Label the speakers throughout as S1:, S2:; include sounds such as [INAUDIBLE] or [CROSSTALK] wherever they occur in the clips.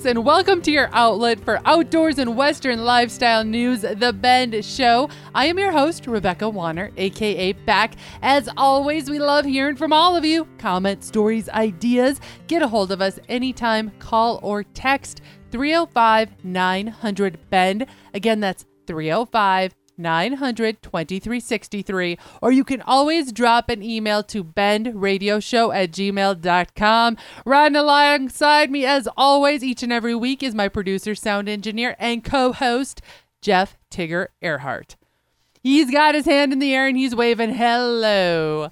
S1: folks, and welcome to your outlet for outdoors and Western lifestyle news, The Bend Show. I am your host, Rebecca Wanner, aka Beck. As always, we love hearing from all of you. Comment, stories, ideas. Get a hold of us anytime, call or text 305 900 Bend. Again, that's 305 900 2363. Or you can always drop an email to bendradioshow at gmail.com. Riding alongside me, as always, each and every week is my producer, sound engineer, and co host, Jeff Tigger Erhardt. He's got his hand in the air and he's waving hello.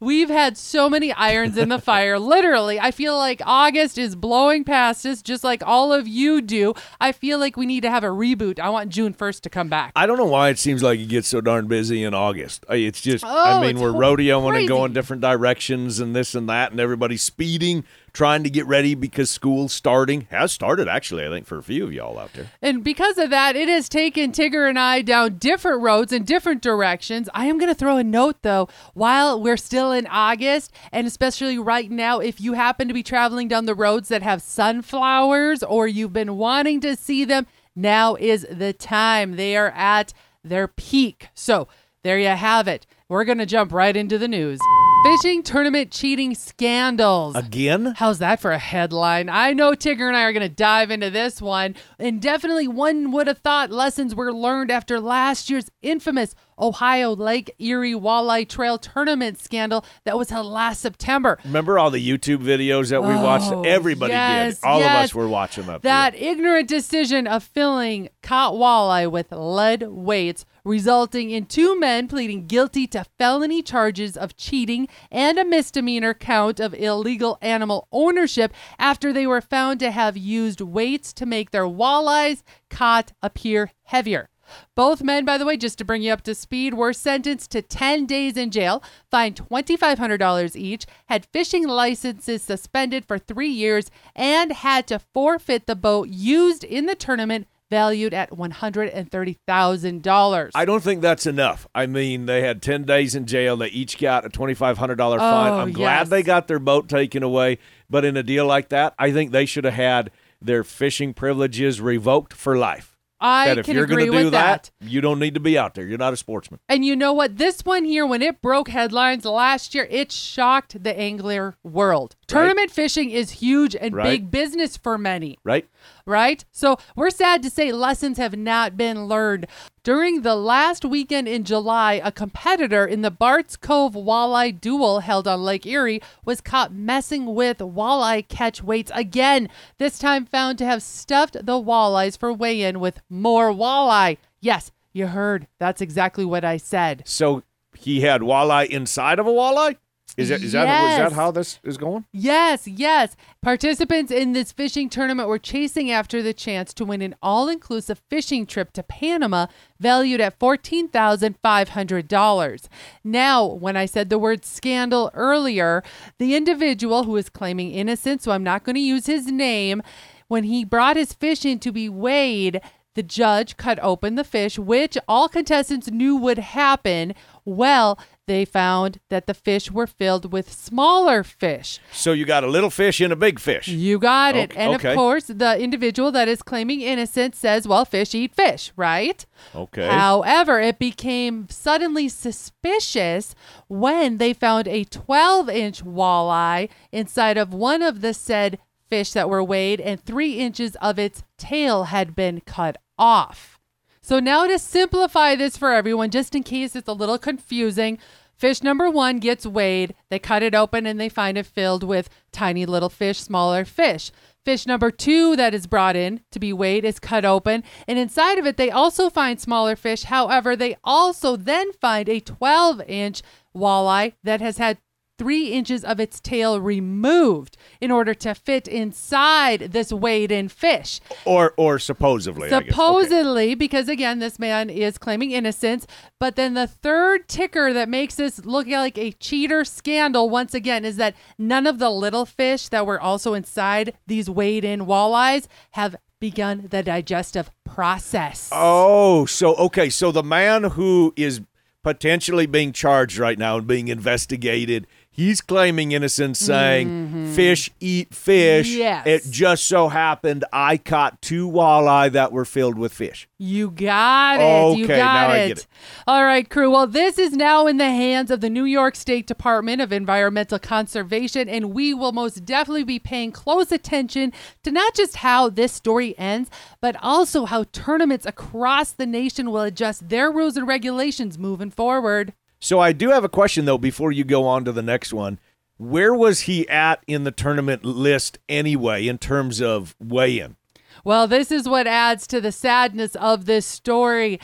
S1: We've had so many irons in the fire. [LAUGHS] Literally, I feel like August is blowing past us just like all of you do. I feel like we need to have a reboot. I want June 1st to come back.
S2: I don't know why it seems like you get so darn busy in August. It's just,
S1: Oh,
S2: I mean, we're rodeoing
S1: crazy.
S2: and going different directions and this and that, and everybody's speeding, trying to get ready because school's starting. Has started, actually, I think, for a few of y'all out there.
S1: And because of that, it has taken Tigger and I down different roads in different directions. I am going to throw a note though, while we're still in August, and especially right now, if you happen to be traveling down the roads that have sunflowers or you've been wanting to see them, now is the time. They are at their peak. So there you have it. We're going to jump right into the news. Fishing tournament cheating scandals.
S2: Again?
S1: How's that for a headline? I know Tigger and I are going to dive into this one. And definitely one would have thought lessons were learned after last year's infamous Ohio Lake Erie Walleye Trail Tournament scandal that was held last September.
S2: Remember all the YouTube videos that we watched?
S1: Oh,
S2: Everybody
S1: yes,
S2: did. All of us were watching up
S1: That
S2: there.
S1: ignorant decision of filling caught walleye with lead weights, resulting in two men pleading guilty to felony charges of cheating and a misdemeanor count of illegal animal ownership after they were found to have used weights to make their walleyes caught appear heavier. Both men, by the way, just to bring you up to speed, were sentenced to 10 days in jail, fined $2,500 each, had fishing licenses suspended for three years, and had to forfeit the boat used in the tournament valued at $130,000.
S2: I don't think that's enough. I mean, they had 10 days in jail. They each got a $2,500 fine.
S1: Oh,
S2: I'm glad
S1: yes.
S2: they got their boat taken away. But in a deal like that, I think they should have had their fishing privileges revoked for life.
S1: I
S2: that if
S1: can
S2: you're
S1: agree
S2: gonna do
S1: with
S2: that,
S1: that.
S2: you don't need to be out there. You're not a sportsman.
S1: And you know what? This one here, when it broke headlines last year, it shocked the angler world. Tournament fishing is huge and
S2: Right.
S1: big business for many.
S2: Right?
S1: Right? So we're sad to say lessons have not been learned. During the last weekend in July, a competitor in the Bart's Cove Walleye Duel held on Lake Erie was caught messing with walleye catch weights again, this time found to have stuffed the walleyes for weigh in with more walleye. Yes, you heard. That's exactly what I said.
S2: So he had walleye inside of a walleye? Is that is that is that how this is going?
S1: Yes, yes. Participants in this fishing tournament were chasing after the chance to win an all inclusive fishing trip to Panama valued at $14,500. Now, when I said the word scandal earlier, the individual who is claiming innocence, so I'm not going to use his name, when he brought his fish in to be weighed, the judge cut open the fish, which all contestants knew would happen. Well, they found that the fish were filled with smaller fish.
S2: So you got a little fish in a big fish.
S1: You got it.
S2: Okay-
S1: and
S2: okay.
S1: of course, the individual that is claiming innocence says, well, fish eat fish, right?
S2: Okay.
S1: However, it became suddenly suspicious when they found a 12 inch walleye inside of one of the said fish that were weighed, and three inches of its tail had been cut off. So, now to simplify this for everyone, just in case it's a little confusing, fish number one gets weighed. They cut it open and they find it filled with tiny little fish, smaller fish. Fish number two that is brought in to be weighed is cut open, and inside of it, they also find smaller fish. However, they also then find a 12 inch walleye that has had three inches of its tail removed in order to fit inside this weighed in fish.
S2: Or or supposedly. Guess. Okay.
S1: Supposedly, because again, this man is claiming innocence. But then the third ticker that makes this look like a cheater scandal once again is that none of the little fish that were also inside these weighed in walleyes have begun the digestive process.
S2: Oh, so okay, so the man who is potentially being charged right now and being investigated, He's claiming innocence, saying fish eat fish.
S1: Mm-hmm. Yes.
S2: It just so happened I caught two walleye that were filled with fish.
S1: You got it. you
S2: Okay,
S1: got
S2: now I
S1: it.
S2: get it.
S1: All right, crew. Well, this is now in the hands of the New York State Department of Environmental Conservation, and we will most definitely be paying close attention to not just how this story ends, but also how tournaments across the nation will adjust their rules and regulations moving forward.
S2: So I do have a question though before you go on to the next one. Where was he at in the tournament list anyway in terms of weigh-in?
S1: Well, this is what adds to the sadness of this story.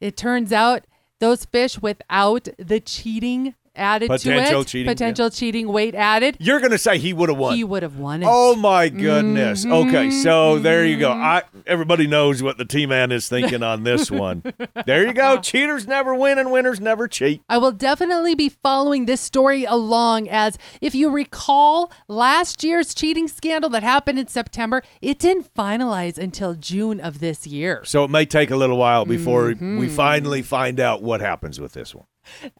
S1: It turns out those fish without the cheating added
S2: Potential
S1: to it,
S2: cheating, yeah.
S1: potential cheating weight added,
S2: You're going to say he would have won.
S1: he would have won it.
S2: Oh my goodness. Okay, so there you
S1: Mm-hmm.
S2: go. I everybody knows what the T man is thinking on this [LAUGHS] one. there you go. Cheaters never win and winners never cheat.
S1: I will definitely be following this story along as if you recall last year's cheating scandal that happened in September, it didn't finalize until June of this year.
S2: So it may take a little while before we
S1: Mm-hmm.
S2: finally find out what happens with this one.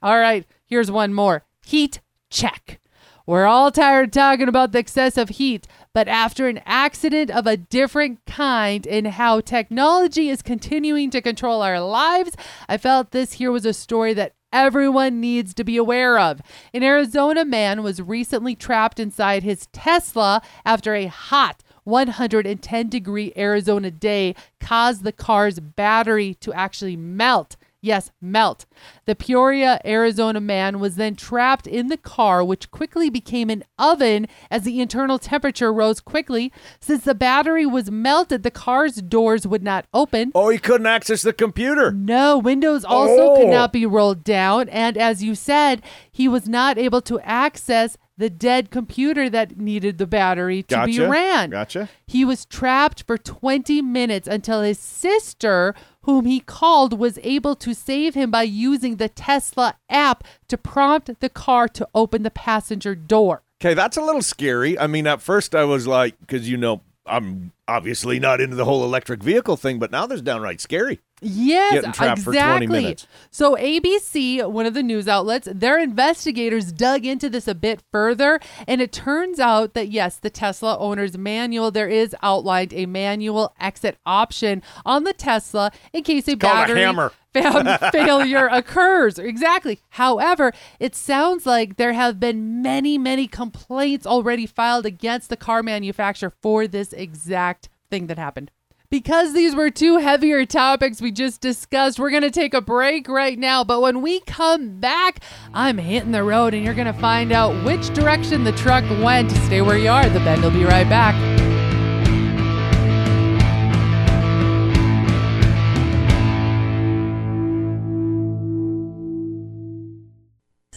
S1: All right, here's one more. Heat check. We're all tired talking about the excessive heat, but after an accident of a different kind and how technology is continuing to control our lives, I felt this here was a story that everyone needs to be aware of. An Arizona man was recently trapped inside his Tesla after a hot 110 degree Arizona day caused the car's battery to actually melt. Yes, melt. The Peoria, Arizona man was then trapped in the car, which quickly became an oven as the internal temperature rose quickly. Since the battery was melted, the car's doors would not open.
S2: Oh, he couldn't access the computer.
S1: No, windows also could
S2: Oh.
S1: not be rolled down. And as you said, he was not able to access the dead computer that needed the battery to be ran.
S2: Gotcha.
S1: He was trapped for 20 minutes until his sister, whom he called, was able to save him by using the Tesla app to prompt the car to open the passenger door.
S2: Okay, that's a little scary. I mean, at first I was like, because you know, I'm obviously not into the whole electric vehicle thing, but now there's downright scary.
S1: Yes,
S2: Getting trapped for 20
S1: exactly.
S2: minutes.
S1: So ABC, one of the news outlets, their investigators dug into this a bit further, and it turns out that yes, the Tesla owner's manual there is outlined a manual exit option on the Tesla in case a
S2: a
S1: battery
S2: hammer.
S1: Found [LAUGHS] failure occurs. Exactly. However, it sounds like there have been many, many complaints already filed against the car manufacturer for this exact thing that happened. Because these were two heavier topics we just discussed, we're going to take a break right now. But when we come back, I'm hitting the road and you're going to find out which direction the truck went. Stay where you are. The bend will be right back.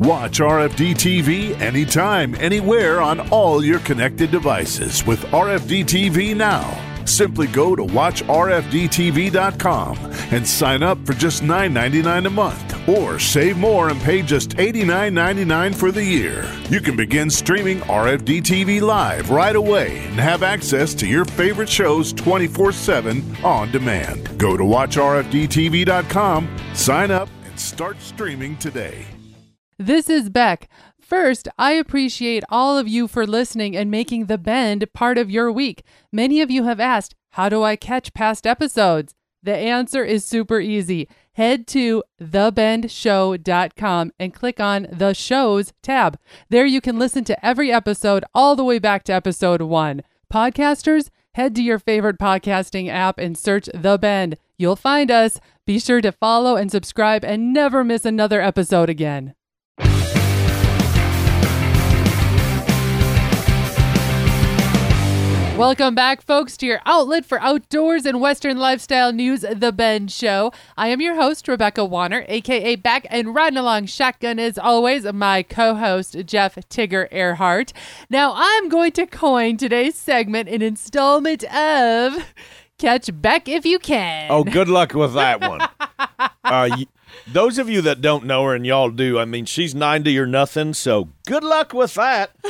S3: Watch RFD TV anytime, anywhere on all your connected devices with RFD TV now. Simply go to watchrfdtv.com and sign up for just $9.99 a month or save more and pay just $89.99 for the year. You can begin streaming RFD TV live right away and have access to your favorite shows 24 7 on demand. Go to watchrfdtv.com, sign up, and start streaming today.
S1: This is Beck. First, I appreciate all of you for listening and making The Bend part of your week. Many of you have asked, How do I catch past episodes? The answer is super easy. Head to thebendshow.com and click on the shows tab. There you can listen to every episode all the way back to episode one. Podcasters, head to your favorite podcasting app and search The Bend. You'll find us. Be sure to follow and subscribe and never miss another episode again. Welcome back, folks, to your outlet for outdoors and Western lifestyle news, The Bend Show. I am your host, Rebecca Wanner, aka Beck and Riding Along Shotgun, as always, my co host, Jeff Tigger Erhardt. Now, I'm going to coin today's segment an installment of Catch Beck If You Can.
S2: Oh, good luck with that one. [LAUGHS] uh, those of you that don't know her, and y'all do, I mean, she's 90 or nothing, so good luck with that. [LAUGHS]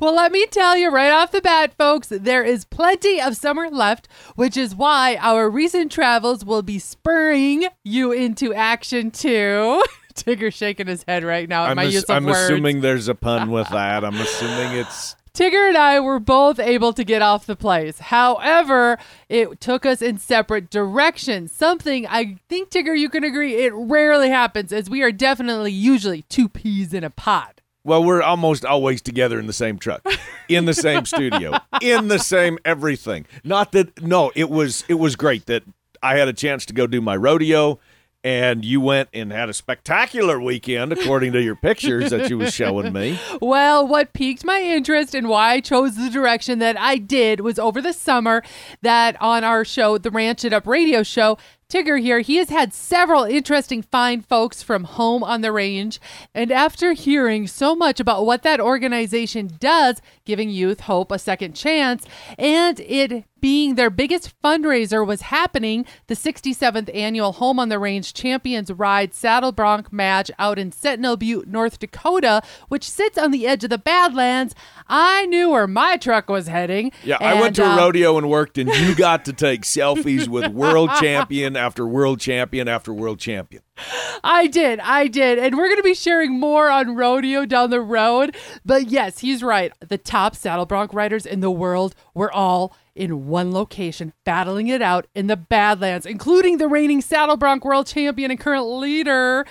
S1: Well, let me tell you right off the bat, folks, there is plenty of summer left, which is why our recent travels will be spurring you into action too. [LAUGHS] Tigger shaking his head right now
S2: I'm, ass- I'm assuming there's a pun with [LAUGHS] that. I'm assuming it's.
S1: Tigger and I were both able to get off the place. However, it took us in separate directions. Something I think, Tigger, you can agree, it rarely happens, as we are definitely usually two peas in a pod.
S2: Well, we're almost always together in the same truck, in the same [LAUGHS] studio, in the same everything. Not that no, it was it was great that I had a chance to go do my rodeo and you went and had a spectacular weekend according to your pictures that you was showing me. [LAUGHS]
S1: Well, what piqued my interest and why I chose the direction that I did was over the summer that on our show, the Ranch It Up radio show, Tigger here, he has had several interesting fine folks from home on the range. And after hearing so much about what that organization does, giving youth hope a second chance, and it being their biggest fundraiser was happening, the 67th annual Home on the Range Champions Ride Saddle Bronc match out in Sentinel Butte, North Dakota, which sits on the edge of the Badlands. I knew where my truck was heading.
S2: Yeah, I went
S1: and,
S2: to a
S1: uh,
S2: rodeo and worked, and you got to take selfies with world [LAUGHS] champion after world champion after world champion.
S1: I did. I did. And we're going to be sharing more on rodeo down the road. But yes, he's right. The top saddle bronc riders in the world were all in one location, battling it out in the Badlands, including the reigning saddle bronc world champion and current leader.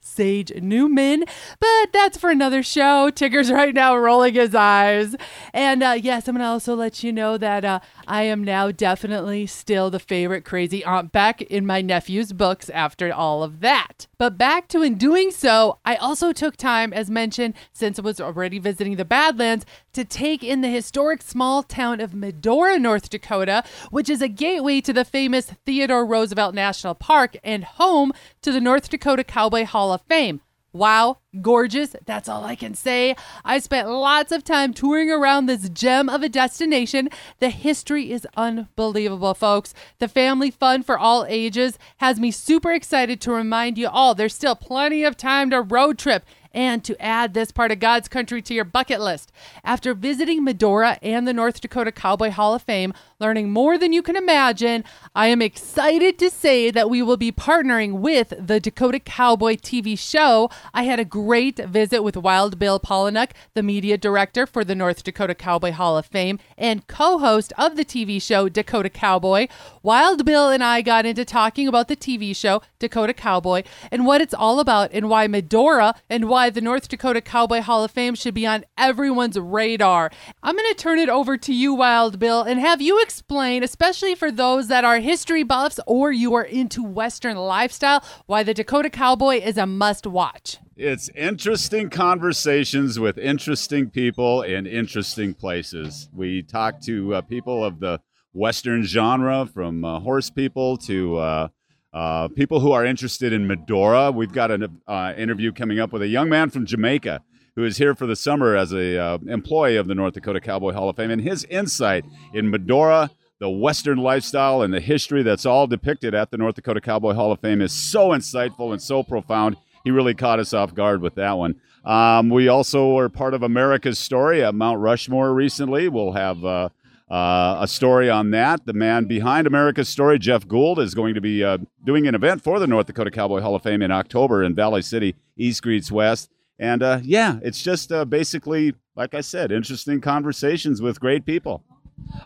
S1: Sage Newman, but that's for another show. Tigger's right now rolling his eyes. And uh, yes, I'm going to also let you know that uh, I am now definitely still the favorite crazy Aunt Beck in my nephew's books after all of that. But back to in doing so, I also took time, as mentioned, since I was already visiting the Badlands, to take in the historic small town of Medora, North Dakota, which is a gateway to the famous Theodore Roosevelt National Park and home to the North Dakota Cowboy Hall of Fame. Wow, gorgeous. That's all I can say. I spent lots of time touring around this gem of a destination. The history is unbelievable, folks. The family fun for all ages has me super excited to remind you all there's still plenty of time to road trip and to add this part of God's country to your bucket list. After visiting Medora and the North Dakota Cowboy Hall of Fame, learning more than you can imagine, I am excited to say that we will be partnering with the Dakota Cowboy TV show. I had a great visit with Wild Bill Polinick, the media director for the North Dakota Cowboy Hall of Fame and co host of the TV show Dakota Cowboy. Wild Bill and I got into talking about the TV show Dakota Cowboy and what it's all about and why Medora and why the North Dakota Cowboy Hall of Fame should be on everyone's radar. I'm going to turn it over to you, Wild Bill, and have you explain, especially for those that are history buffs or you are into Western lifestyle, why the Dakota Cowboy is a must watch.
S4: It's interesting conversations with interesting people in interesting places. We talk to uh, people of the Western genre, from uh, horse people to uh, uh, people who are interested in Medora. We've got an uh, interview coming up with a young man from Jamaica who is here for the summer as a uh, employee of the North Dakota Cowboy Hall of Fame, and his insight in Medora, the Western lifestyle, and the history that's all depicted at the North Dakota Cowboy Hall of Fame is so insightful and so profound. He really caught us off guard with that one. Um, we also are part of America's Story at Mount Rushmore recently. We'll have uh, uh, a story on that. The man behind America's Story, Jeff Gould, is going to be uh, doing an event for the North Dakota Cowboy Hall of Fame in October in Valley City, East Greets West. And uh, yeah, it's just uh, basically, like I said, interesting conversations with great people.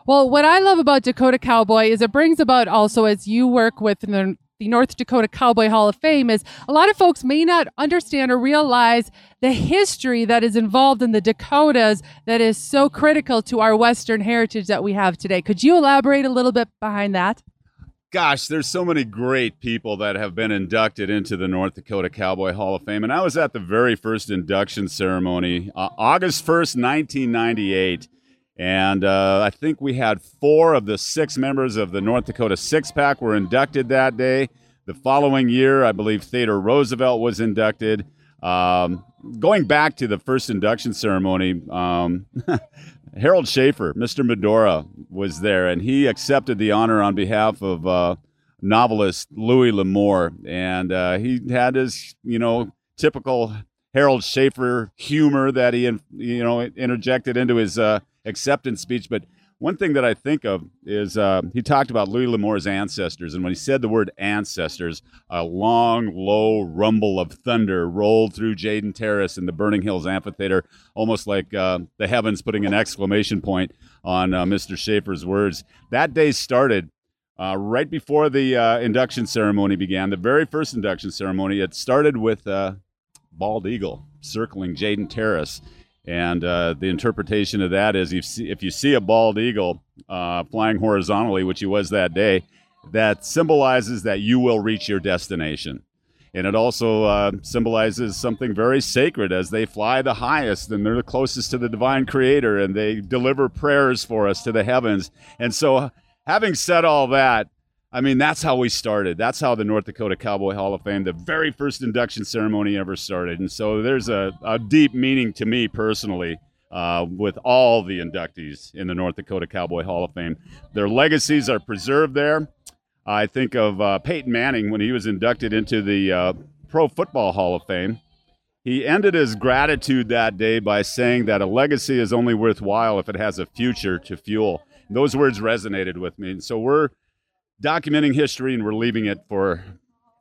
S1: Well, what I love about Dakota Cowboy is it brings about also as you work with the, the North Dakota Cowboy Hall of Fame is a lot of folks may not understand or realize the history that is involved in the Dakotas that is so critical to our Western heritage that we have today. Could you elaborate a little bit behind that?
S4: Gosh, there's so many great people that have been inducted into the North Dakota Cowboy Hall of Fame. And I was at the very first induction ceremony, uh, August 1st, 1998. And uh, I think we had four of the six members of the North Dakota Six Pack were inducted that day. The following year, I believe Theodore Roosevelt was inducted. Um, going back to the first induction ceremony, um, [LAUGHS] Harold Schafer, Mr. Medora, was there, and he accepted the honor on behalf of uh, novelist Louis L'Amour, and uh, he had his, you know, typical Harold Schafer humor that he, you know, interjected into his uh, acceptance speech. But one thing that I think of is uh, he talked about Louis L'Amour's ancestors, and when he said the word ancestors, a long, low rumble of thunder rolled through Tjaden Terrace and the Burning Hills Amphitheater, almost like uh, the heavens putting an exclamation point on uh, Mr. Schafer's words. That day started uh, right before the uh, induction ceremony began. The very first induction ceremony, it started with uh, bald eagle circling Tjaden Terrace. And uh, the interpretation of that is if, if you see a bald eagle uh, flying horizontally, which he was that day, that symbolizes that you will reach your destination. And it also uh, symbolizes something very sacred as they fly the highest and they're the closest to the divine creator and they deliver prayers for us to the heavens. And so, having said all that, I mean, that's how we started. That's how the North Dakota Cowboy Hall of Fame, the very first induction ceremony ever started. And so there's a, a deep meaning to me personally uh, with all the inductees in the North Dakota Cowboy Hall of Fame. Their legacies are preserved there. I think of uh, Peyton Manning when he was inducted into the uh, Pro Football Hall of Fame. He ended his gratitude that day by saying that a legacy is only worthwhile if it has a future to fuel. And those words resonated with me. And so we're documenting history and we're leaving it for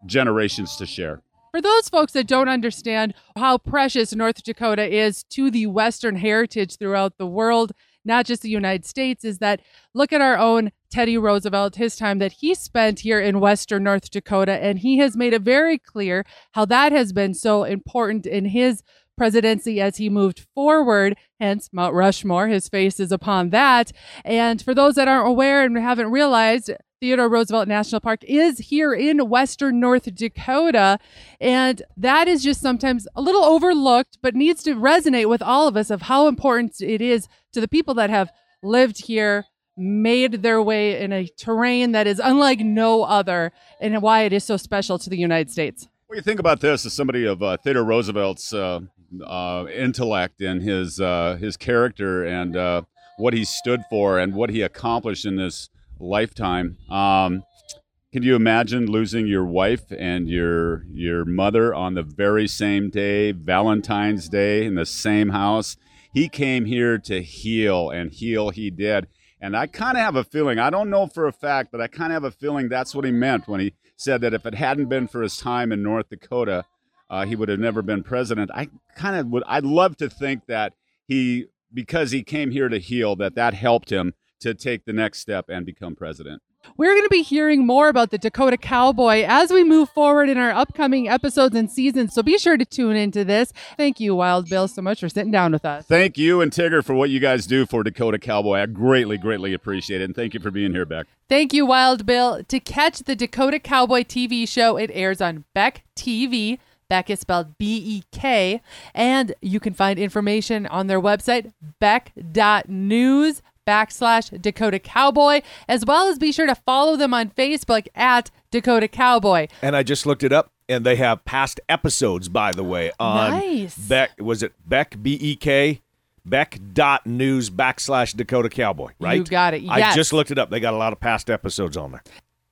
S4: generations to share.
S1: For those folks that don't understand how precious North Dakota is to the Western heritage throughout the world, not just the United States, is that look at our own Teddy Roosevelt, his time that he spent here in Western North Dakota. And he has made it very clear how that has been so important in his presidency as he moved forward. Hence, Mount Rushmore, his face is upon that. And for those that aren't aware and haven't realized, Theodore Roosevelt National Park is here in western North Dakota. And that is just sometimes a little overlooked, but needs to resonate with all of us of how important it is to the people that have lived here, made their way in a terrain that is unlike no other, and why it is so special to the United States.
S4: What do you think about this as somebody of uh, Theodore Roosevelt's uh, uh, intellect and his uh, his character and uh, what he stood for and what he accomplished in this lifetime. Um, can you imagine losing your wife and your your mother on the very same day, Valentine's Day, in the same house? He came here to heal, and heal he did. And I kind of have a feeling, I don't know for a fact, but I kind of have a feeling that's what he meant when he said that if it hadn't been for his time in North Dakota, uh, he would have never been president. I kind of would, I'd love to think that he, because he came here to heal, that that helped him to take the next step and become president.
S1: We're going to be hearing more about the Dakota Cowboy as we move forward in our upcoming episodes and seasons. So be sure to tune into this. Thank you, Wild Bill, so much for sitting down with us.
S4: Thank you and Tigger for what you guys do for Dakota Cowboy. I greatly, greatly appreciate it. And thank you for being here, Beck.
S1: Thank you, Wild Bill. To catch the Dakota Cowboy TV show, it airs on Beck TV. Beck is spelled B E K. And you can find information on their website, bek.news backslash Dakota Cowboy, as well as be sure to follow them on Facebook at Dakota Cowboy.
S2: And I just looked it up, and they have past episodes, by the way, on
S1: Nice.
S2: Beck. Was it Beck B E K? Bek.news backslash Dakota Cowboy, right?
S1: You got it.
S2: I just looked it up. They got a lot of past episodes on there.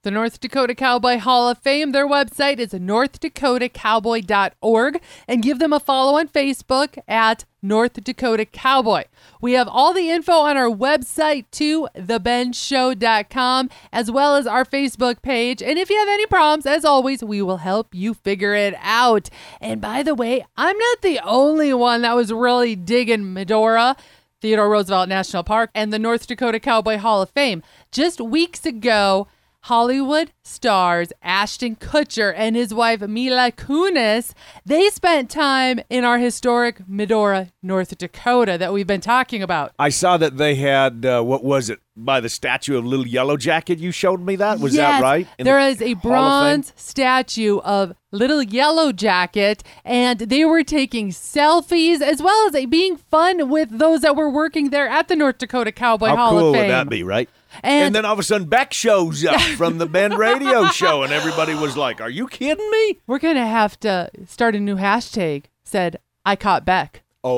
S1: The North Dakota Cowboy Hall of Fame, their website is northdakotacowboy.org and give them a follow on Facebook at North Dakota Cowboy. We have all the info on our website too, thebendshow.com, as well as our Facebook page. And if you have any problems, as always, we will help you figure it out. And by the way, I'm not the only one that was really digging Medora. Theodore Roosevelt National Park and the North Dakota Cowboy Hall of Fame. Just weeks ago, Hollywood stars Ashton Kutcher and his wife Mila Kunis, they spent time in our historic Medora, North Dakota that we've been talking about.
S2: I saw that they had uh, what was it by the statue of Little Yellow Jacket? You showed me that. Was
S1: Yes,
S2: that right? In
S1: There
S2: the
S1: is a bronze statue of little yellow jacket and they were taking selfies as well as being fun with those that were working there at the North Dakota Cowboy
S2: How
S1: Hall
S2: cool
S1: of Fame.
S2: would that be, right?
S1: And-
S2: And, then all of a sudden Beck shows up [LAUGHS] from the Bend Radio show, and everybody was like, Are you kidding me?
S1: We're going to have to start a new hashtag said I caught Beck.
S2: Oh.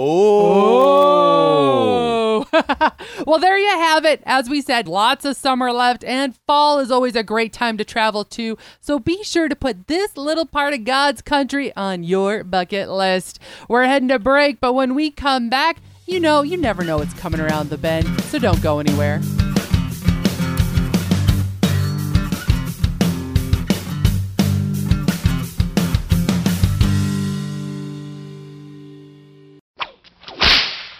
S1: Oh. [LAUGHS] well, there you have it. As we said, lots of summer left, and fall is always a great time to travel to. So be sure to put this little part of God's country on your bucket list. We're heading to break, but when we come back, you know, you never know what's coming around the bend, so don't go anywhere.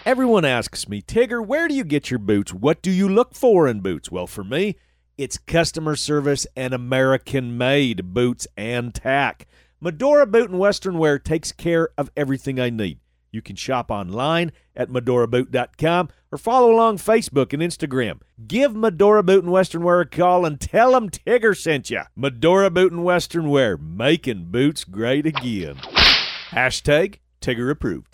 S2: Everyone asks me, Tigger, where do you get your boots? What do you look for in boots? Well, for me, it's customer service and American made boots and tack. Medora Boot and Western Wear takes care of everything I need. You can shop online at medoraboot.com or follow along Facebook and Instagram. Give Medora Boot and Western Wear a call and tell them Tigger sent you. Medora Boot and Western Wear, making boots great again. Hashtag Tigger approved.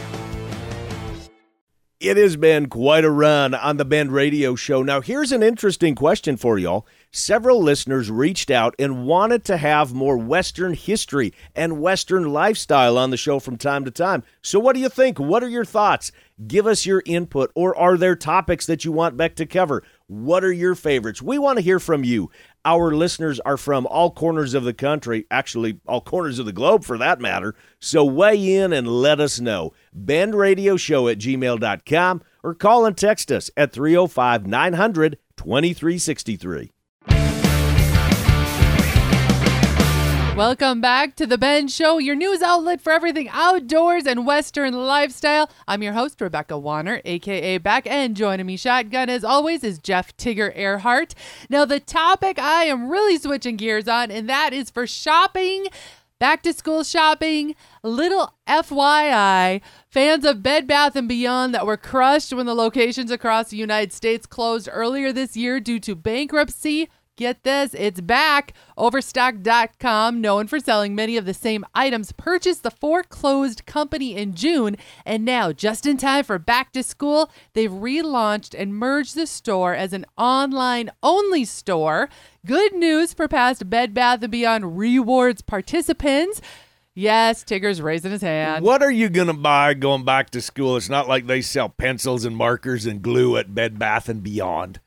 S2: It has been quite a run on the Bend Radio Show. Now, here's an interesting question for y'all. Several listeners reached out and wanted to have more Western history and Western lifestyle on the show from time to time. So, what do you think? What are your thoughts? Give us your input, or are there topics that you want Beck to cover? What are your favorites? We want to hear from you. Our listeners are from all corners of the country, actually, all corners of the globe for that matter. So weigh in and let us know. BendRadioShow at gmail.com or call and text us at 305 900 2363.
S1: Welcome back to the Bend Show, your news outlet for everything outdoors and Western lifestyle. I'm your host, Rebecca Wanner, aka Beck, and joining me shotgun as always is Jeff Tigger Erhardt. Now, the topic I am really switching gears on, and that is for shopping. Back to school shopping, little FYI, fans of Bed Bath and Beyond that were crushed when the locations across the United States closed earlier this year due to bankruptcy Get this, it's back. Overstock.com, known for selling many of the same items, purchased the foreclosed company in June. And now, just in time for back to school, they've relaunched and merged the store as an online only store. Good news for past Bed Bath & Beyond rewards participants. Yes, Tigger's raising his hand.
S2: What are you to buy going back to school? It's not like they sell pencils and markers and glue at Bed Bath and Beyond.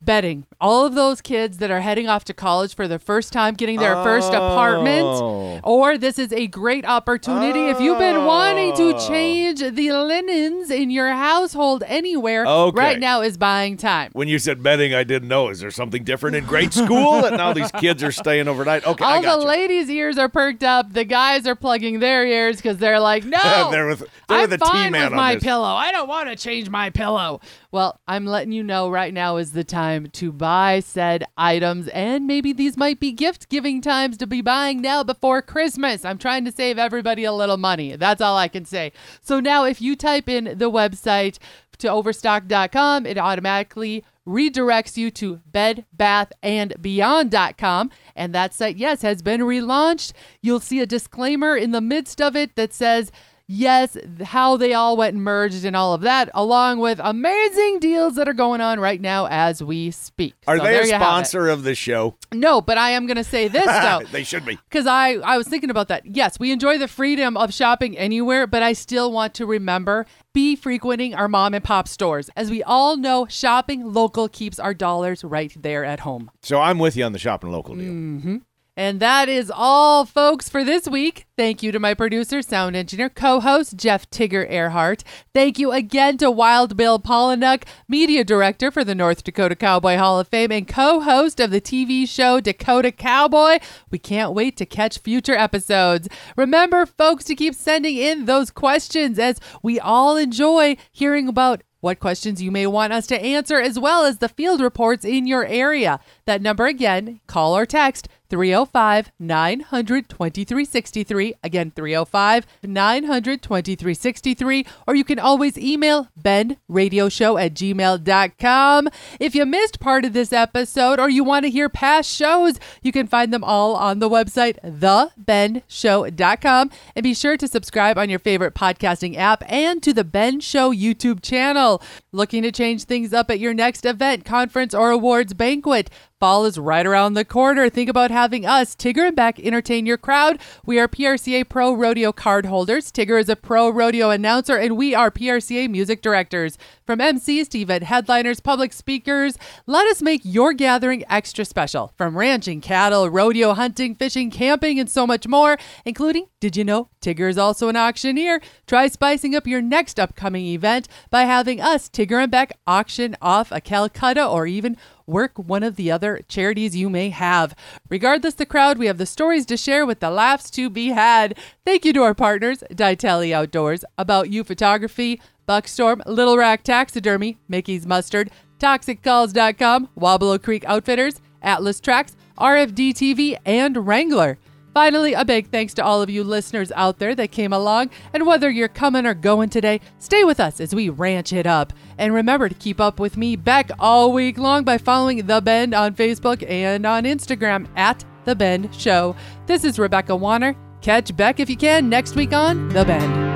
S1: Betting. All of those kids that are heading off to college for the first time, getting their first
S2: Oh.
S1: apartment, or this is a great opportunity if you've been wanting to
S2: Oh.
S1: change the linens in your household anywhere.
S2: Okay.
S1: Right now is buying time.
S2: When you said betting, I didn't know. Is there something different in grade school that now these kids are staying overnight? Okay, I
S1: All the ladies' ears are perked up. The guys are plugging their ears because they're like, [LAUGHS] no,
S2: They're with- they're
S1: I'm
S2: with
S1: fine with my
S2: this."
S1: pillow. I don't want to change my pillow. Well, I'm letting you know right now is the time to buy said items, and maybe these might be gift giving times to be buying now before Christmas. I'm trying to save everybody a little money. That's all I can say. So now, if you type in the website to overstock.com, it automatically redirects you to bedbathandbeyond.com and that site yes has been relaunched you'll see a disclaimer in the midst of it that says yes how they all went and merged and all of that along with amazing deals that are going on right now as we speak
S2: Are
S1: So
S2: they a
S1: you have it.
S2: sponsor of the show?
S1: no but i am going to say this [LAUGHS] though
S2: they should be.
S1: because I, I was thinking about that. Yes, we enjoy the freedom of shopping anywhere, but I still want to remember be frequenting our mom and pop stores. As we all know, shopping local keeps our dollars right there at home.
S2: So I'm with you on the shopping local deal.
S1: Mm. And that is all, folks, for this week. Thank you to my producer, sound engineer, co host, Jeff Tigger Erhardt. Thank you again to Wild Bill Pollinuk, media director for the North Dakota Cowboy Hall of Fame and co host of the TV show Dakota Cowboy. We can't wait to catch future episodes. Remember, folks, to keep sending in those questions as we all enjoy hearing about what questions you may want us to answer, as well as the field reports in your area. That number again, call or text 305 900 2363. Again, 305 900 2363. Or you can always email bendradioshow at gmail.com. If you missed part of this episode or you want to hear past shows, you can find them all on the website, thebendshow.com. And be sure to subscribe on your favorite podcasting app and to the Bend Show YouTube channel. Looking to change things up at your next event, conference, or awards banquet? Fall is right around the corner. Think about having us, Tigger and Beck, entertain your crowd. We are PRCA Pro Rodeo card holders. Tigger is a pro rodeo announcer, and we are PRCA music directors. From MCs to event headliners, public speakers, let us make your gathering extra special. From ranching, cattle, rodeo, hunting, fishing, camping, and so much more, including, did you know, Tigger is also an auctioneer? Try spicing up your next upcoming event by having us, Tigger and Beck, auction off a Calcutta or even work one of the other charities you may have. Regardless the crowd, we have the stories to share with the laughs to be had. Thank you to our partners, Ditali Outdoors, About You Photography, Buckstorm, Little Rack Taxidermy, Mickey's Mustard, ToxicCalls.com, Wabalo Creek Outfitters, Atlas Tracks, RFD TV, and Wrangler. Finally, a big thanks to all of you listeners out there that came along. And whether you're coming or going today, stay with us as we ranch it up. And remember to keep up with me, back all week long by following The Bend on Facebook and on Instagram at The Bend Show. This is Rebecca Wanner. Catch Beck if you can next week on The Bend.